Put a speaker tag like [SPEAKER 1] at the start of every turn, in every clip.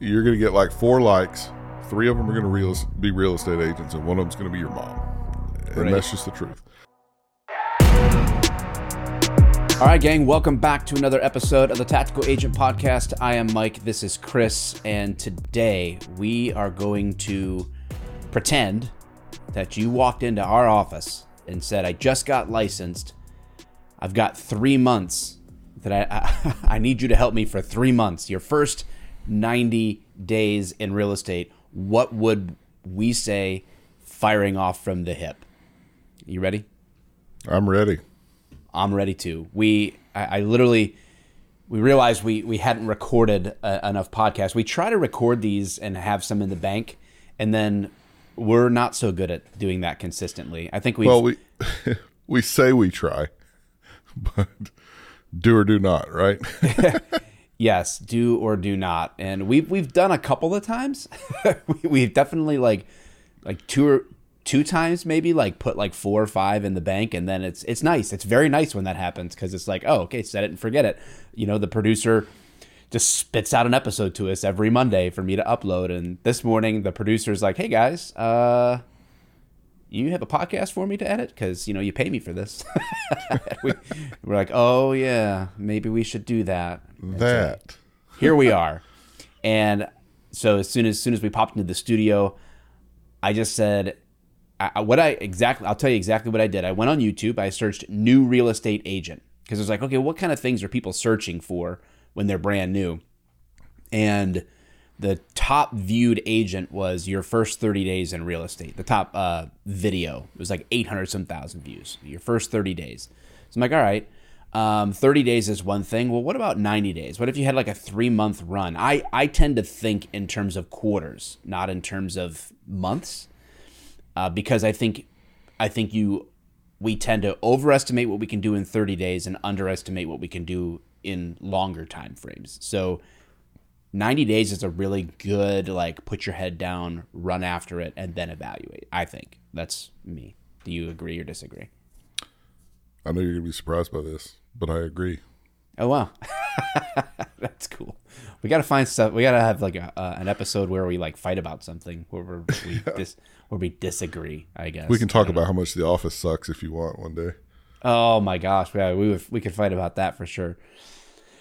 [SPEAKER 1] you're going to get like four likes. Three of them are going to real, be real estate agents, and one of them's going to be your mom. And
[SPEAKER 2] Right.
[SPEAKER 1] that's just the truth.
[SPEAKER 2] All right, gang, welcome back to another episode of the Tactical Agent Podcast. I am Mike, this is Chris, and today we are going to pretend that you walked into our office and said, I just got licensed. I've got three months that I, I, I need you to help me for three months. Your first 90 days in real estate. What would we say firing off from the hip? You ready?
[SPEAKER 1] I'm ready.
[SPEAKER 2] I'm ready to. We, I, I literally, we realized we we hadn't recorded uh, enough podcasts. We try to record these and have some in the bank, and then we're not so good at doing that consistently. I think we.
[SPEAKER 1] Well, we we say we try, but do or do not, right?
[SPEAKER 2] yes, do or do not, and we've we've done a couple of times. we, we've definitely like like two or two times maybe like put like four or five in the bank and then it's it's nice. It's very nice when that happens because it's like oh okay set it and forget it. You know the producer just spits out an episode to us every monday for me to upload and this morning the producer's like hey guys uh you have a podcast for me to edit because you know you pay me for this we, we're like oh yeah maybe we should do that
[SPEAKER 1] that
[SPEAKER 2] here we are. And so as soon as, as soon as we popped into the studio, I just said, I, what I exactly, I'll tell you exactly what I did. I went on YouTube, I searched new real estate agent because I was like, okay, what kind of things are people searching for when they're brand new? And the top viewed agent was your first 30 days in real estate. The top uh, video it was like 800 some thousand views. Your first 30 days. So I'm like, all right, um, 30 days is one thing. Well, what about 90 days? What if you had like a three month run? I, I tend to think in terms of quarters, not in terms of months, uh, because I think I think you we tend to overestimate what we can do in 30 days and underestimate what we can do in longer time frames. So 90 days is a really good like put your head down, run after it and then evaluate. I think. That's me. Do you agree or disagree?
[SPEAKER 1] I know you're going to be surprised by this, but I agree.
[SPEAKER 2] Oh wow, that's cool. We gotta find stuff. We gotta have like a, uh, an episode where we like fight about something where we're, we dis, where we disagree. I guess
[SPEAKER 1] We can talk about how much The Office sucks if you want one day.
[SPEAKER 2] Oh my gosh, yeah, we would, we could fight about that for sure.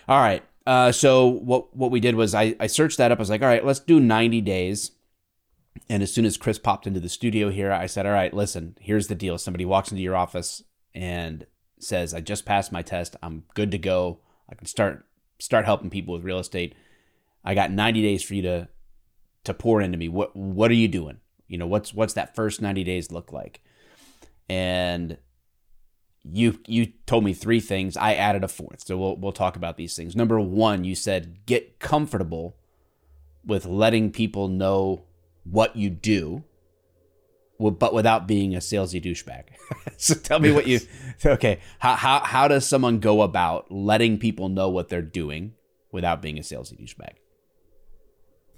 [SPEAKER 2] All right, uh, so what what we did was I I searched that up. I was like, all right, let's do ninety days. And as soon as Chris popped into the studio here, I said, all right, listen, here's the deal. Somebody walks into your office and says, I just passed my test. I'm good to go. I can start start helping people with real estate. I got 90 days for you to to pour into me. What what are you doing? You know, what's what's that first 90 days look like? And you you told me three things. I added a fourth. So we'll we'll talk about these things. Number 1, you said get comfortable with letting people know what you do, but without being a salesy douchebag. so tell me what you okay. How, how how does someone go about letting people know what they're doing without being a salesy douchebag?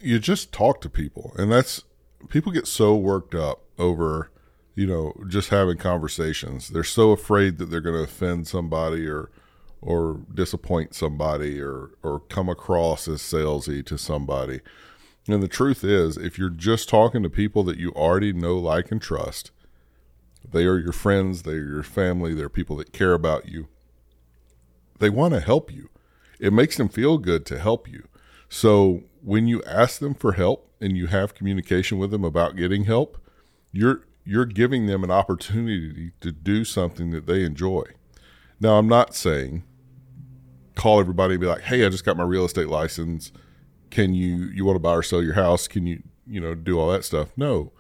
[SPEAKER 1] you just talk to people and that's people get so worked up over you know just having conversations. They're so afraid that they're going to offend somebody or or disappoint somebody or or come across as salesy to somebody. And the truth is if you're just talking to people that you already know like and trust they are your friends they are your family they're people that care about you they want to help you. It makes them feel good to help you. So when you ask them for help and you have communication with them about getting help, you're you're giving them an opportunity to do something that they enjoy. Now, I'm not saying call everybody and be like, "Hey, I just got my real estate license. Can you you want to buy or sell your house? Can you, you know, do all that stuff?" No.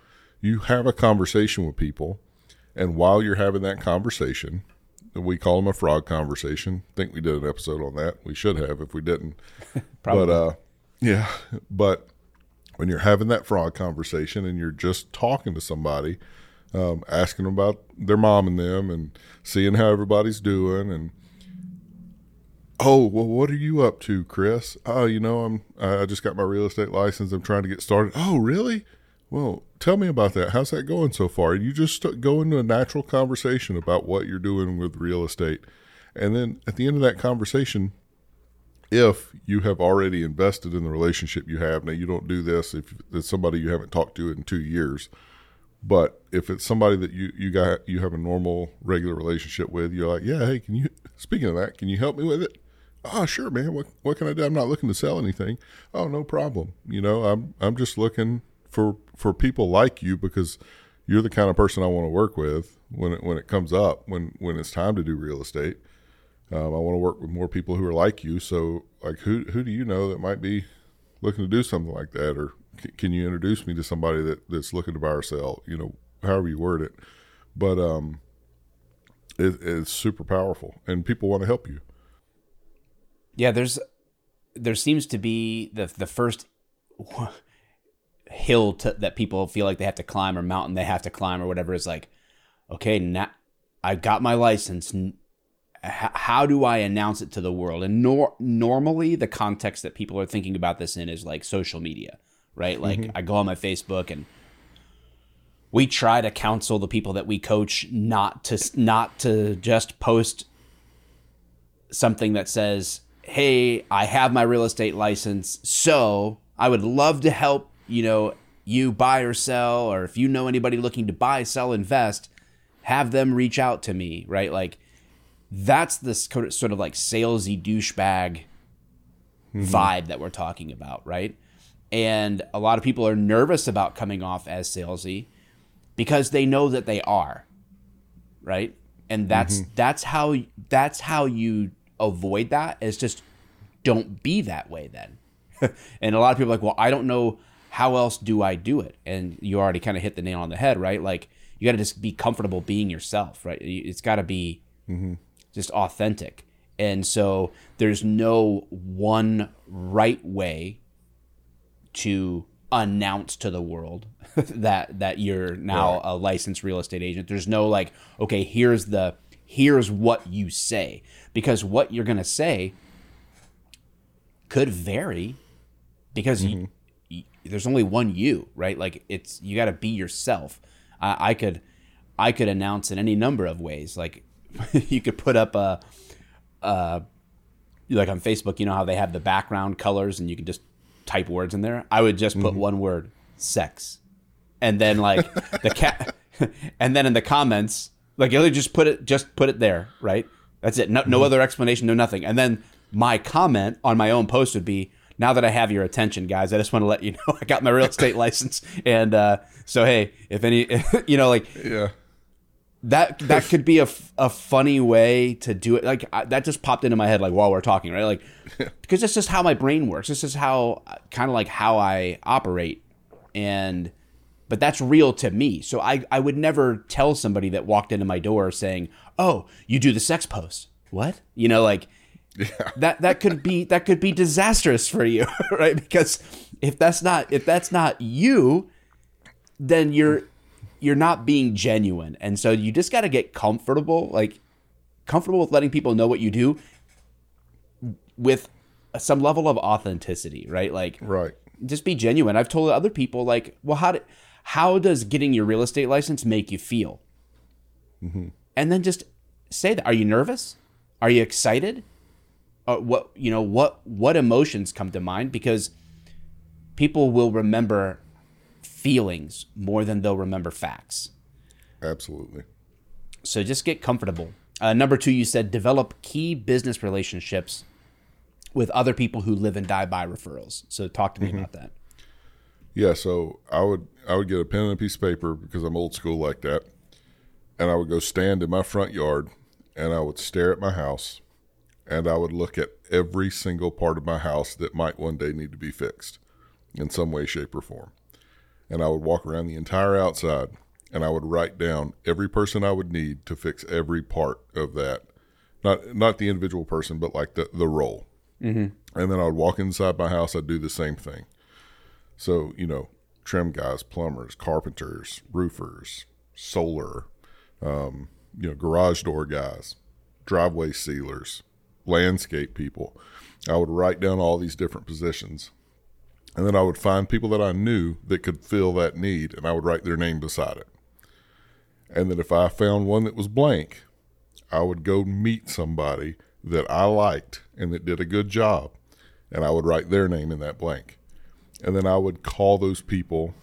[SPEAKER 1] You have a conversation with people, and while you're having that conversation, we call them a frog conversation. I think we did an episode on that. We should have if we didn't.
[SPEAKER 2] Probably.
[SPEAKER 1] But uh yeah, but when you're having that frog conversation and you're just talking to somebody, um, asking them about their mom and them and seeing how everybody's doing and oh well what are you up to chris? Oh you know i'm i just got my real estate license. I'm trying to get started. Oh really? Well tell me about that. How's that going so far? You just go into a natural conversation about what you're doing with real estate. And then at the end of that conversation if you have already invested in the relationship you have. Now, you don't do this if it's somebody you haven't talked to in two years, but if it's somebody that you you got you have a normal regular relationship with, you're like, yeah, hey, can you? Speaking of that, can you help me with it? Oh, sure, man. What what can I do? I'm not looking to sell anything. Oh, no problem. You know, I'm I'm just looking for for people like you because you're the kind of person I want to work with when it when it comes up when when it's time to do real estate. Um, I want to work with more people who are like you. So, like, who who do you know that might be looking to do something like that, or can you introduce me to somebody that that's looking to buy or sell? You know, however you word it, but um, it, it's super powerful, and people want to help you.
[SPEAKER 2] Yeah, there's there seems to be the the first hill to, that people feel like they have to climb or mountain they have to climb or whatever is like, okay, now I got my license. How do I announce it to the world? And nor- normally, the context that people are thinking about this in is like social media, right? Mm-hmm. Like I go on my Facebook and we try to counsel the people that we coach not to not to just post something that says, "Hey, I have my real estate license, so I would love to help, you know, you buy or sell or if you know anybody looking to buy, sell, invest, have them reach out to me," right? Like that's this sort of like salesy douchebag mm-hmm. vibe that we're talking about, right? And a lot of people are nervous about coming off as salesy because they know that they are, right? And that's mm-hmm. that's how that's how you avoid that is just don't be that way then. and a lot of people are like, well, I don't know how else do I do it? And you already kind of hit the nail on the head, right? Like you got to just be comfortable being yourself, right? It's got to be mm-hmm. just authentic. And so there's no one right way to announce to the world that that you're now
[SPEAKER 1] Right.
[SPEAKER 2] a licensed real estate agent. There's no like, okay, here's the here's what you say because what you're going to say could vary because you, you, there's only one you, right? Like it's you got to be yourself. I, I could I could announce in any number of ways. Like you could put up a uh like on Facebook, you know how they have the background colors and you can just type words in there. I would just put one word, sex. And then like the cat and then in the comments, like you just put it just put it there, right? That's it. No, no other explanation, no nothing. And then my comment on my own post would be, now that I have your attention, guys, I just want to let you know I got my real estate license. And uh, so, hey, if any, you know, like
[SPEAKER 1] Yeah,
[SPEAKER 2] that that could be a, a funny way to do it. Like I, that just popped into my head like while we're talking right? Like because this is how my brain works. This is how kind of like how i operate. And but that's real to me. So i i would never tell somebody that walked into my door saying oh you do the sex post what? You know like yeah. that that could be that could be disastrous for you right? Because if that's not if that's not you then you're you're not being genuine. And so you just got to get comfortable like comfortable with letting people know what you do with some level of authenticity right? Like
[SPEAKER 1] right.
[SPEAKER 2] just be genuine. I've told other people like well how do, how does getting your real estate license make you feel? And then just say that. Are you nervous? Are you excited? Uh, what you know what what emotions come to mind? Because people will remember feelings more than they'll remember facts.
[SPEAKER 1] Absolutely.
[SPEAKER 2] so just get comfortable. Uh, number two you said develop key business relationships with other people who live and die by referrals. So talk to me about that.
[SPEAKER 1] Yeah, so I would I would get a pen and a piece of paper because I'm old school like that, and I would go stand in my front yard, and I would stare at my house, and I would look at every single part of my house that might one day need to be fixed, in some way, shape, or form, and I would walk around the entire outside, and I would write down every person I would need to fix every part of that, not not the individual person, but like the the role, mm-hmm. and then I would walk inside my house. I'd do the same thing. So, you know, trim guys, plumbers, carpenters, roofers, solar, um, you know, garage door guys, driveway sealers, landscape people. I would write down all these different positions. And then I would find people that I knew that could fill that need, and I would write their name beside it. And then if I found one that was blank, I would go meet somebody that I liked and that did a good job and I would write their name in that blank. And then I would call those people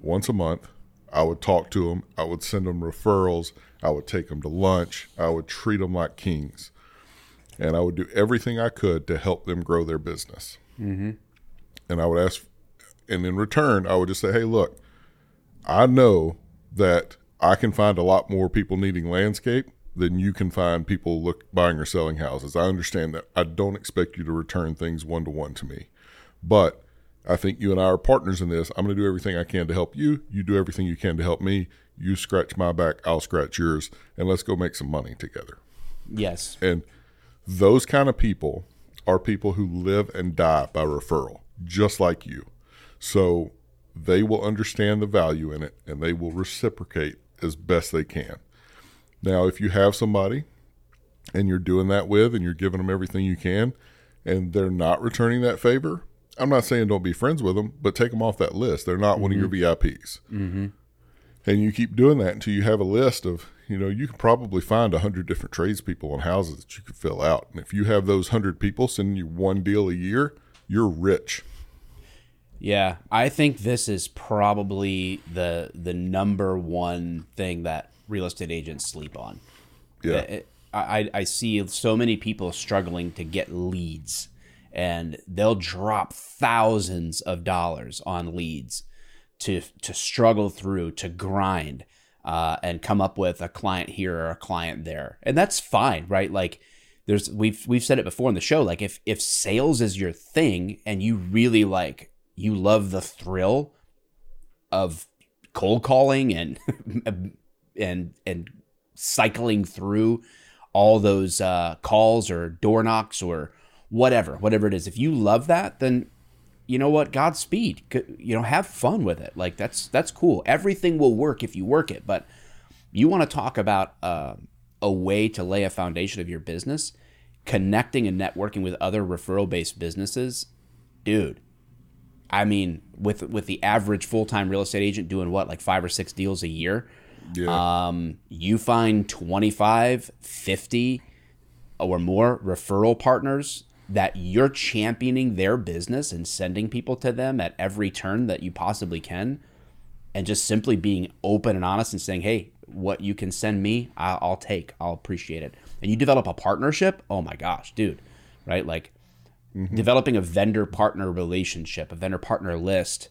[SPEAKER 1] once a month. I would talk to them. I would send them referrals. I would take them to lunch. I would treat them like kings. And I would do everything I could to help them grow their business. Mm-hmm. And I would ask, and in return, I would just say, hey, look, I know that I can find a lot more people needing landscape than you can find people look buying or selling houses. I understand that. I don't expect you to return things one to one to me. But I think you and I are partners in this. I'm going to do everything I can to help you. You do everything you can to help me. You scratch my back, I'll scratch yours, and let's go make some money together.
[SPEAKER 2] Yes.
[SPEAKER 1] And those kind of people are people who live and die by referral, just like you. So they will understand the value in it and they will reciprocate as best they can. Now, if you have somebody and you're doing that with and you're giving them everything you can and they're not returning that favor, I'm not saying don't be friends with them, but take them off that list. They're not mm-hmm. one of your VIPs. Mm-hmm. And you keep doing that until you have a list of, you know, you can probably find a hundred different tradespeople and houses that you could fill out. And if you have those hundred people sending you one deal a year, you're rich.
[SPEAKER 2] Yeah, I think this is probably the the number one thing that real estate agents sleep on.
[SPEAKER 1] Yeah,
[SPEAKER 2] it, I I see so many people struggling to get leads, and they'll drop thousands of dollars on leads to to struggle through to grind uh, and come up with a client here or a client there, and that's fine, right? Like there's we've we've said it before in the show like if if sales is your thing and you really like you love the thrill of cold calling and and and cycling through all those uh, calls or door knocks or whatever, whatever it is. If you love that, then you know what? Godspeed. You know, have fun with it. Like that's that's cool. Everything will work if you work it. But you want to talk about uh, a way to lay a foundation of your business, connecting and networking with other referral based businesses, dude. I mean, with with the average full time real estate agent doing what, like five or six deals a year, yeah. um, you find 25, 50 or more referral partners that you're championing their business and sending people to them at every turn that you possibly can, and just simply being open and honest and saying, hey, what you can send me, I'll, I'll take, I'll appreciate it. And you develop a partnership, oh my gosh, dude, right? Like, mm-hmm. developing a vendor partner relationship, a vendor partner list,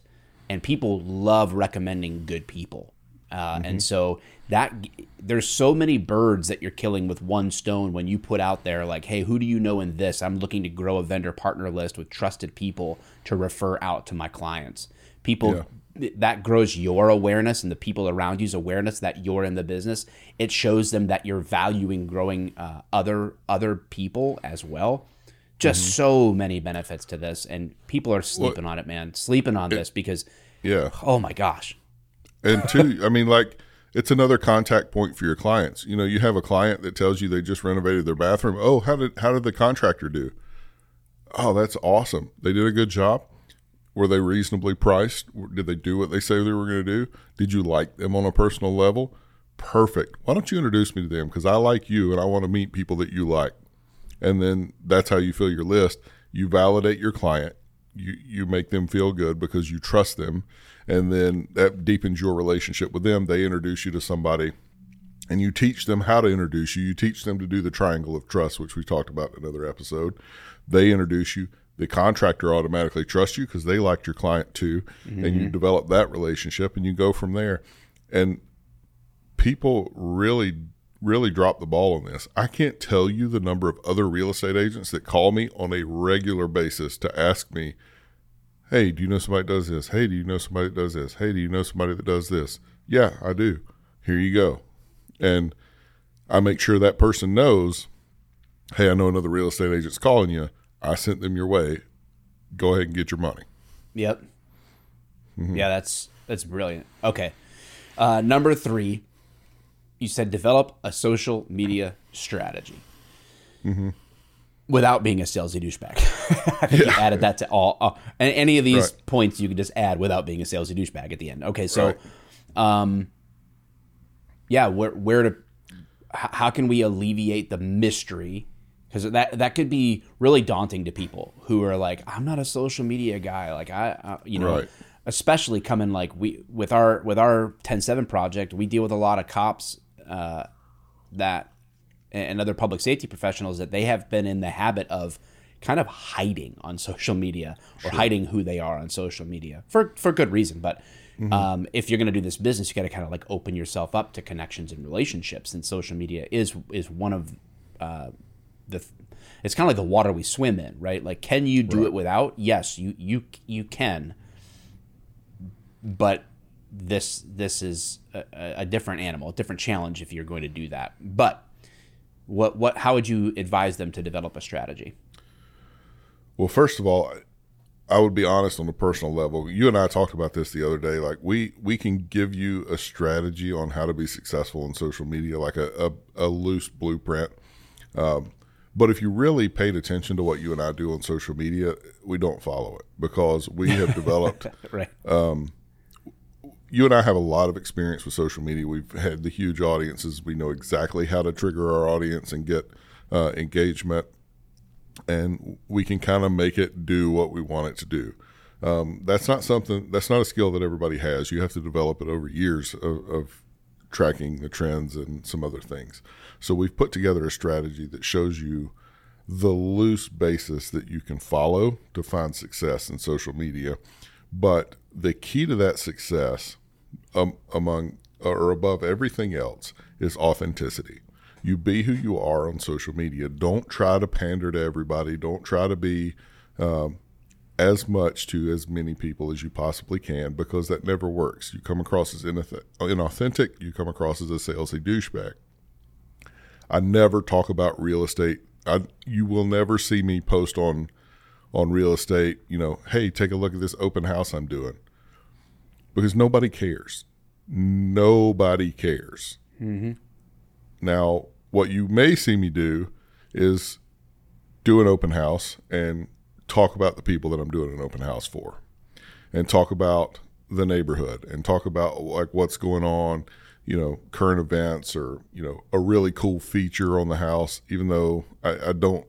[SPEAKER 2] and people love recommending good people. Uh, mm-hmm. And so that there's so many birds that you're killing with one stone when you put out there like, hey, who do you know in this? I'm looking to grow a vendor partner list with trusted people to refer out to my clients. People yeah. that grows your awareness and the people around you's awareness that you're in the business. It shows them that you're valuing growing uh, other other people as well just mm-hmm. so many benefits to this and people are sleeping well, on it man. Sleeping on it, this because
[SPEAKER 1] yeah.
[SPEAKER 2] oh my gosh.
[SPEAKER 1] And two i mean like it's another contact point for your clients. You know you have a client that tells you they just renovated their bathroom. Oh how did how did the contractor do? Oh that's awesome. They did a good job. Were they reasonably priced? Did they do what they say they were going to do? Did you like them on a personal level? Perfect. Why don't you introduce me to them? Because i like you and i want to meet people that you like and then that's how you fill your list. You validate your client. You you make them feel good because you trust them, and then that deepens your relationship with them. They introduce you to somebody, and you teach them how to introduce you. You teach them to do the triangle of trust, which we talked about in another episode. They introduce you. The contractor automatically trusts you because they liked your client too, mm-hmm. and you mm-hmm. develop that relationship, and you go from there. And people really really dropped the ball on this. I can't tell you the number of other real estate agents that call me on a regular basis to ask me, Hey, do you know somebody that does this? Hey, do you know somebody that does this? Hey, do you know somebody that does this? Yeah, I do. Here you go. And I make sure that person knows, Hey, I know another real estate agent's calling you. I sent them your way. Go ahead and get your money.
[SPEAKER 2] Yep. Mm-hmm. Yeah, that's that's brilliant. Okay. Uh, number three, you said develop a social media strategy mm-hmm. without being a salesy douchebag. I think yeah. you added that to all. Uh, any of these right. points you can just add without being a salesy douchebag at the end. Okay, so, right. um, yeah, where where to? How can we alleviate the mystery? because that that could be really daunting to people who are like, I'm not a social media guy. Like I, I you know,
[SPEAKER 1] Right.
[SPEAKER 2] especially coming like we with our with our 10-7 project, we deal with a lot of cops uh, that and other public safety professionals that they have been in the habit of kind of hiding on social media or hiding who they are on social media for for good reason. But um, if you're going to do this business, you got to kind of like open yourself up to connections and relationships, and social media is is one of uh, the it's kind of like the water we swim in, right? Like, can you do it without? Yes, you you you can, but this this is a, a different animal, a different challenge if you're going to do that. But what what how would you advise them to develop a strategy?
[SPEAKER 1] Well, first of all, I would be honest on a personal level. You and I talked about this the other day. Like we we can give you a strategy on how to be successful in social media, like a a, a loose blueprint. Um, but if you really paid attention to what you and I do on social media, we don't follow it because we have developed
[SPEAKER 2] Right.
[SPEAKER 1] You and I have a lot of experience with social media. We've had the huge audiences. We know exactly how to trigger our audience and get uh, engagement, and we can kind of make it do what we want it to do. Um, that's not something. That's not a skill that everybody has. You have to develop it over years of, of tracking the trends and some other things. So we've put together a strategy that shows you the loose basis that you can follow to find success in social media. But the key to that success, um, among or above everything else, is authenticity. You be who you are on social media. Don't try to pander to everybody. Don't try to be um, as much to as many people as you possibly can because that never works. You come across as inauthentic. You come across as a salesy douchebag. I never talk about real estate. I, you will never see me post on on real estate. You know, hey, take a look at this open house I'm doing, because nobody cares. Nobody cares. Mm-hmm. Now, what you may see me do is do an open house and talk about the people that I'm doing an open house for, and talk about the neighborhood and talk about like what's going on, you know, current events or you know a really cool feature on the house. Even though I, I don't,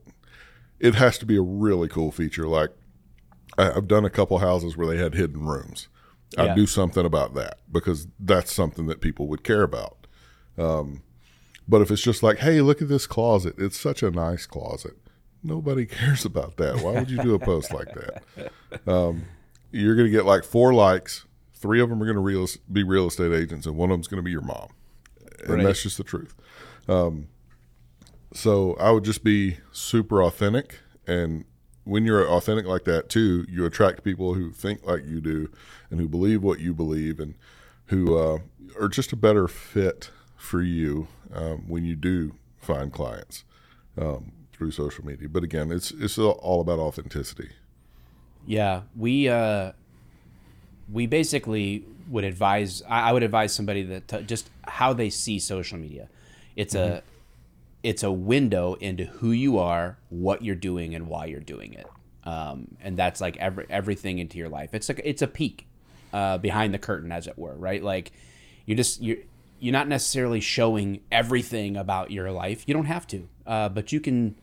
[SPEAKER 1] it has to be a really cool feature. Like I, I've done a couple houses where they had hidden rooms.
[SPEAKER 2] Yeah.
[SPEAKER 1] I'd do something about that because that's something that people would care about. Um, but if it's just like, hey, look at this closet, it's such a nice closet. Nobody cares about that. Why would you do a post like that? Um, you're going to get like four likes. Three of them are going to real, be real estate agents, and one of them's going to be your mom. And
[SPEAKER 2] Right.
[SPEAKER 1] that's just the truth. Um, so I would just be super authentic. And when you're authentic like that, too, you attract people who think like you do and who believe what you believe and who uh, are just a better fit for you um, when you do find clients um, through social media. But again, it's it's all about authenticity.
[SPEAKER 2] Yeah, we uh, we basically would advise. I, I would advise somebody that to just how they see social media. It's a it's a window into who you are, what you're doing, and why you're doing it. Um, and that's like every everything into your life. It's like it's a peek uh, behind the curtain, as it were, right? Like you're just you're you're not necessarily showing everything about your life. You don't have to, uh, but you can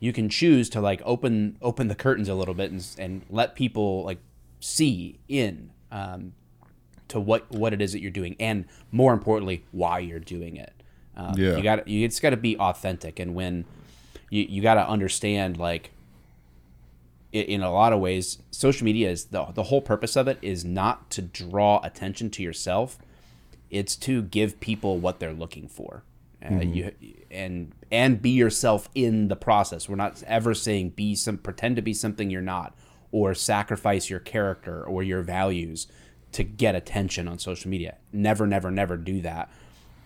[SPEAKER 2] you can choose to like open open the curtains a little bit and, and let people like see in um, to what what it is that you're doing and more importantly why you're doing it um,
[SPEAKER 1] Yeah.
[SPEAKER 2] you got you it's got to be authentic and when you, you got to understand like in a lot of ways social media is the, the whole purpose of it is not to draw attention to yourself. It's to give people what they're looking for. Uh, you and and be yourself in the process. We're not ever saying be some pretend to be something you're not or sacrifice your character or your values to get attention on social media. Never never never do that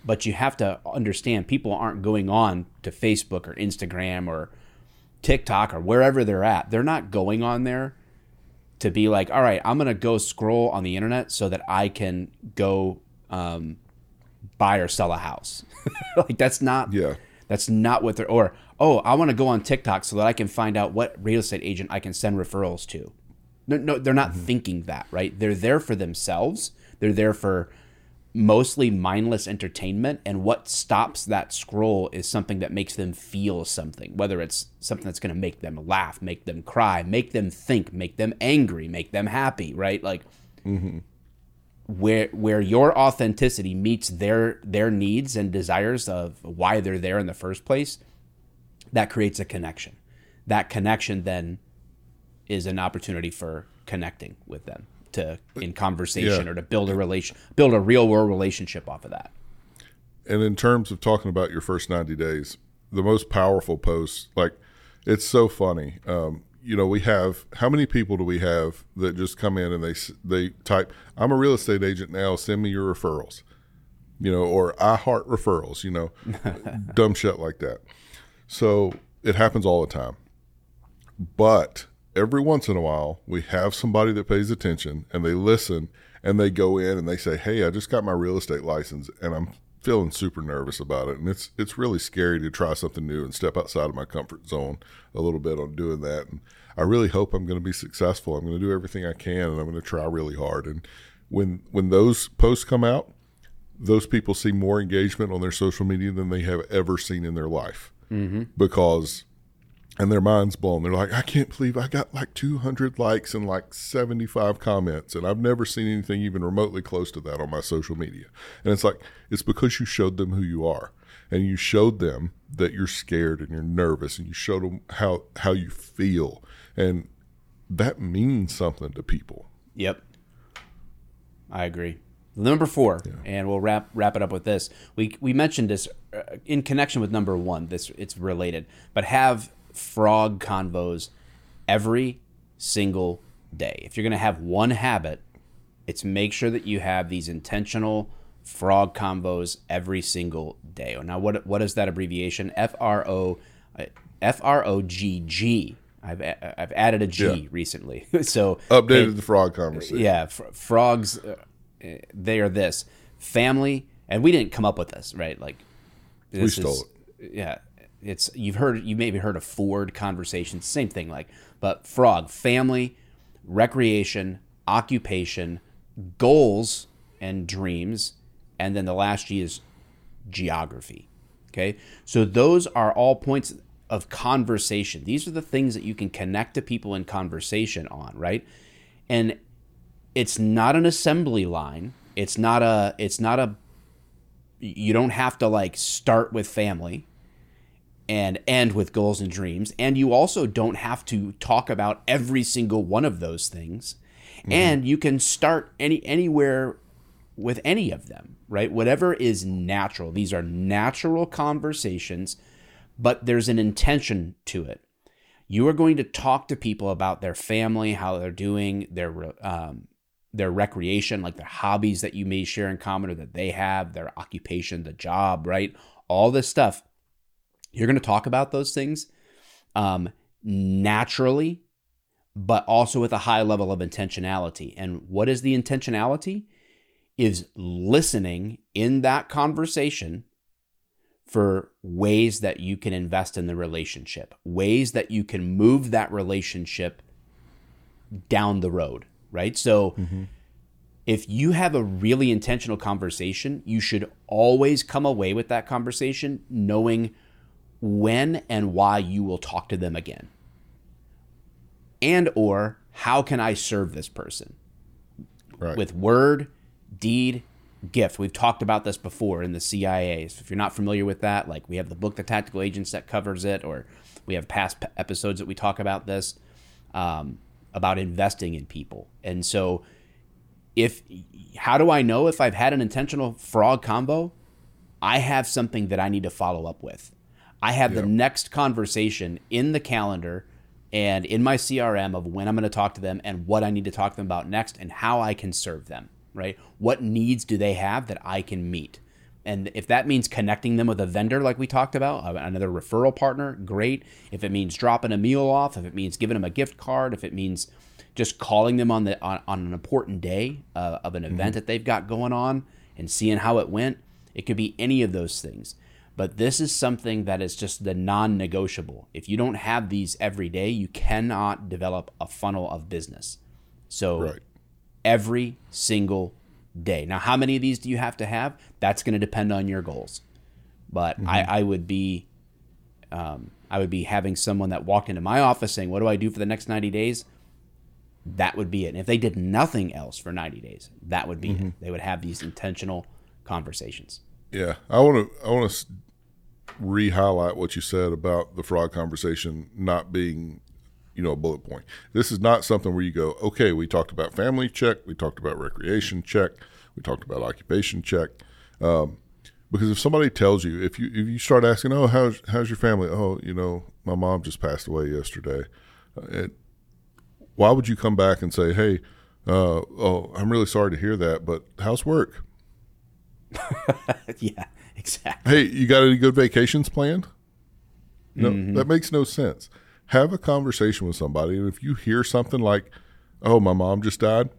[SPEAKER 2] but you have to understand people aren't going on to facebook or instagram or tiktok or wherever they're at they're not going on there to be like, all right, I'm gonna go scroll on the internet so that I can go um, buy or sell a house. like that's not
[SPEAKER 1] Yeah.
[SPEAKER 2] that's not what they're or oh, I want to go on TikTok so that I can find out what real estate agent I can send referrals to. No, no they're not thinking that, right? They're there for themselves. They're there for mostly mindless entertainment and what stops that scroll is something that makes them feel something whether it's something that's going to make them laugh make them cry make them think make them angry make them happy right? Like mm-hmm. where where your authenticity meets their their needs and desires of why they're there in the first place that creates a connection. That connection then is an opportunity for connecting with them to in conversation
[SPEAKER 1] Yeah.
[SPEAKER 2] or to build a relation build a real world relationship off of that
[SPEAKER 1] And in terms of talking about your first 90 days, the most powerful posts, like it's so funny. Um, you know, we have how many people do we have that just come in and they they type, "I'm a real estate agent now. Send me your referrals," you know, or "I heart referrals," you know, dumb shit like that. So it happens all the time. But every once in a while, we have somebody that pays attention and they listen and they go in and they say, "Hey, I just got my real estate license and I'm feeling super nervous about it." And it's it's really scary to try something new and step outside of my comfort zone a little bit on doing that. And I really hope I'm going to be successful. I'm going to do everything I can and I'm going to try really hard. And when when those posts come out, those people see more engagement on their social media than they have ever seen in their life mm-hmm. because and their minds blown they're like i can't believe i got like 200 likes and like 75 comments and i've never seen anything even remotely close to that on my social media and it's like it's because you showed them who you are and you showed them that you're scared and you're nervous and you showed them how how you feel and that means something to people
[SPEAKER 2] Yep. I agree. Number four, and we'll wrap wrap it up with this. We we mentioned this uh, in connection with number one. This it's related, but have frog convos every single day. If you're going to have one habit, it's make sure that you have these intentional frog convos every single day. Now, what what is that abbreviation? F R O uh, F R O G G. I've I've added a G
[SPEAKER 1] Yeah.
[SPEAKER 2] recently, so
[SPEAKER 1] updated the frog conversation
[SPEAKER 2] yeah, fr- frogs. Uh, they are this family, and we didn't come up with this, right? Like this
[SPEAKER 1] stole
[SPEAKER 2] it. Yeah, it's you've heard you maybe heard of Ford conversations, same thing. Like, but frog family, recreation, occupation, goals and dreams, and then the last G is geography. Okay, so those are all points of conversation. These are the things that you can connect to people in conversation on, right? And it's not an assembly line. It's not a. It's not a. You don't have to like start with family and end with goals and dreams. And you also don't have to talk about every single one of those things. And you can start any anywhere with any of them, right? Whatever is natural. These are natural conversations, but there's an intention to it. You are going to talk to people about their family, how they're doing, their um, their recreation, like their hobbies that you may share in common or that they have, their occupation, the job, right? All this stuff. You're going to talk about those things um, naturally, but also with a high level of intentionality. And what is the intentionality? Is listening in that conversation for ways that you can invest in the relationship, ways that you can move that relationship down the road, right? So if you have a really intentional conversation, you should always come away with that conversation knowing when and why you will talk to them again. And or how can I serve this person?
[SPEAKER 1] right
[SPEAKER 2] with word, deed, gift. We've talked about this before in the CIA. So if you're not familiar with that, like we have the book, The Tactical Agents, that covers it, or we have past episodes that we talk about this, um, about investing in people. And so, if how do I know if I've had an intentional frog convo? I have something that I need to follow up with. I have the next conversation in the calendar and in my CRM of when I'm going to talk to them and what I need to talk to them about next and how I can serve them, right? What needs do they have that I can meet? And if that means connecting them with a vendor like we talked about, uh, another referral partner, great. If it means dropping a meal off, if it means giving them a gift card, if it means just calling them on the on, on an important day uh, of an event that they've got going on and seeing how it went, it could be any of those things. But this is something that is just the non negotiable. If you don't have these every day, you cannot develop a funnel of business. So
[SPEAKER 1] right
[SPEAKER 2] every single day. Now, how many of these do you have to have? That's going to depend on your goals. But mm-hmm. I, I would be, um, I would be having someone that walked into my office saying, "What do I do for the next ninety days?" That would be it. And if they did nothing else for ninety days, that would be mm-hmm. it. They would have these intentional conversations.
[SPEAKER 1] Yeah, I want to. I want to re-highlight what you said about the frog conversation not being you know a bullet point. This is not something where you go okay we talked about family check we talked about recreation check we talked about occupation check. Um, because if somebody tells you if you if you start asking oh how's how's your family? Oh you know my mom just passed away yesterday. Uh, it, why would you come back and say hey uh, oh i'm really sorry to hear that but how's work
[SPEAKER 2] yeah Exactly.
[SPEAKER 1] Hey, you got any good vacations planned? No, mm-hmm. that makes no sense. Have a conversation with somebody, and if you hear something like, "Oh, my mom just died,"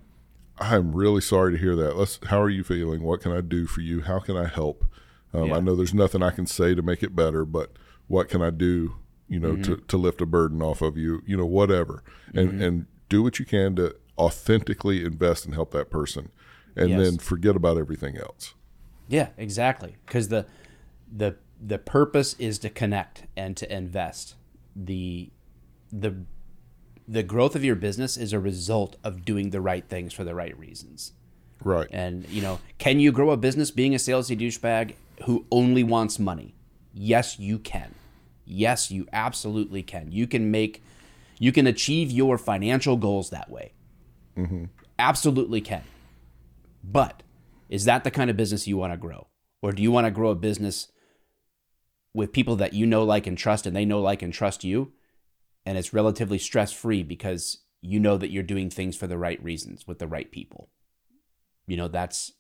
[SPEAKER 1] I'm really sorry to hear that. Let's. How are you feeling? What can I do for you? How can I help? Um, yeah. I know there's nothing I can say to make it better, but what can I do? You know, mm-hmm. to, to lift a burden off of you. You know, whatever, and mm-hmm. and do what you can to authentically invest and help that person, and yes. then forget about everything else.
[SPEAKER 2] Yeah, exactly. Because the the the purpose is to connect and to invest. The the the growth of your business is a result of doing the right things for the right reasons.
[SPEAKER 1] Right.
[SPEAKER 2] And you know, can you grow a business being a salesy douchebag who only wants money? Yes, you can. Yes, you absolutely can. You can make you can achieve your financial goals that way. Mm-hmm. Absolutely can. But is that the kind of business you want to grow? Or do you want to grow a business with people that you know, like, and trust, and they know, like, and trust you? And it's relatively stress free because you know that you're doing things for the right reasons with the right people. You know, that's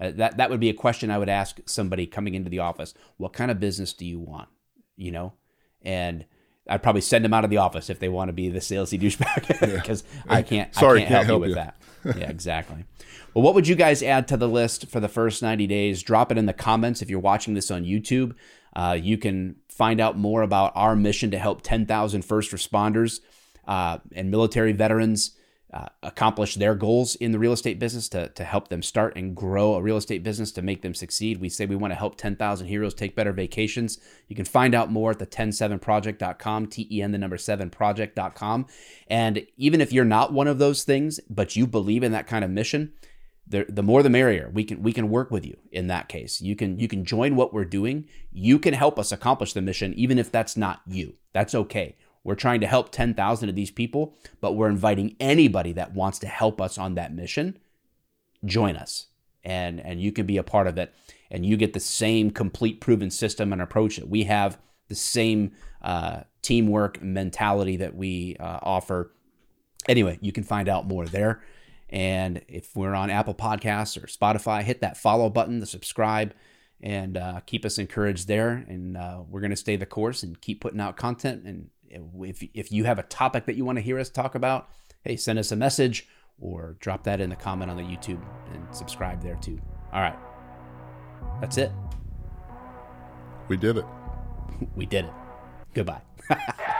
[SPEAKER 2] uh, that that would be a question I would ask somebody coming into the office. What kind of business do you want? You know, and I'd probably send them out of the office if they want to be the salesy douchebag because yeah. I can't. Sorry, I can't, can't help, help, you with you. that. yeah, exactly. Well, what would you guys add to the list for the first 90 days? Drop it in the comments if you're watching this on YouTube. Uh, you can find out more about our mission to help 10,000 first responders uh, and military veterans uh, accomplish their goals in the real estate business to, to help them start and grow a real estate business to make them succeed. We say we want to help 10,000 heroes take better vacations. You can find out more at the ten7project.com, T E N, the number 7project.com. And even if you're not one of those things, but you believe in that kind of mission, the, the more the merrier. We can we can work with you in that case. You can you can join what we're doing. You can help us accomplish the mission, even if that's not you. That's okay. We're trying to help 10,000 of these people, but we're inviting anybody that wants to help us on that mission, join us. And and you can be a part of it and you get the same complete proven system and approach that we have, the same uh, teamwork mentality that we uh, offer. Anyway, you can find out more there. And if we're on Apple Podcasts or Spotify, hit that follow button, the subscribe, and uh, keep us encouraged there. And uh, we're going to stay the course and keep putting out content and if, if you have a topic that you want to hear us talk about, hey, send us a message or drop that in the comment on the YouTube and subscribe there too. All right. That's it.
[SPEAKER 1] We did it.
[SPEAKER 2] we did it. Goodbye.